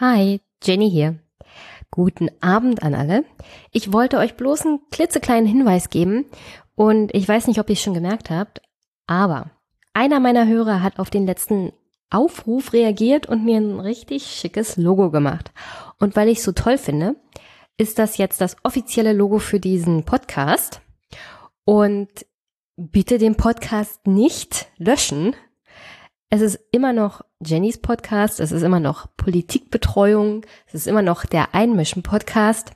Hi, Jenny hier. Guten Abend an alle. Ich wollte euch bloß einen klitzekleinen Hinweis geben und ich weiß nicht, ob ihr es schon gemerkt habt, aber einer meiner Hörer hat auf den letzten Aufruf reagiert und mir ein richtig schickes Logo gemacht. Und weil ich es so toll finde, ist das jetzt das offizielle Logo für diesen Podcast. Und bitte den Podcast nicht löschen, es ist immer noch Jennys Podcast, es ist immer noch Politikbetreuung, es ist immer noch der Einmischen-Podcast,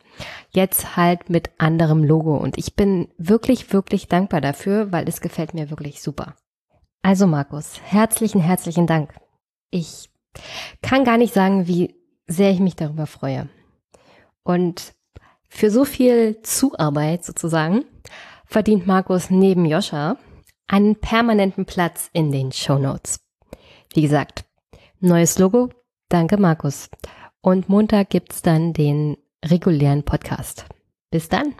jetzt halt mit anderem Logo. Und ich bin wirklich, wirklich dankbar dafür, weil es gefällt mir wirklich super. Also Markus, herzlichen, herzlichen Dank. Ich kann gar nicht sagen, wie sehr ich mich darüber freue. Und für so viel Zuarbeit sozusagen verdient Markus neben Joscha einen permanenten Platz in den Show Notes. Wie gesagt, neues Logo. Danke, Markus. Und Montag gibt es dann den regulären Podcast. Bis dann.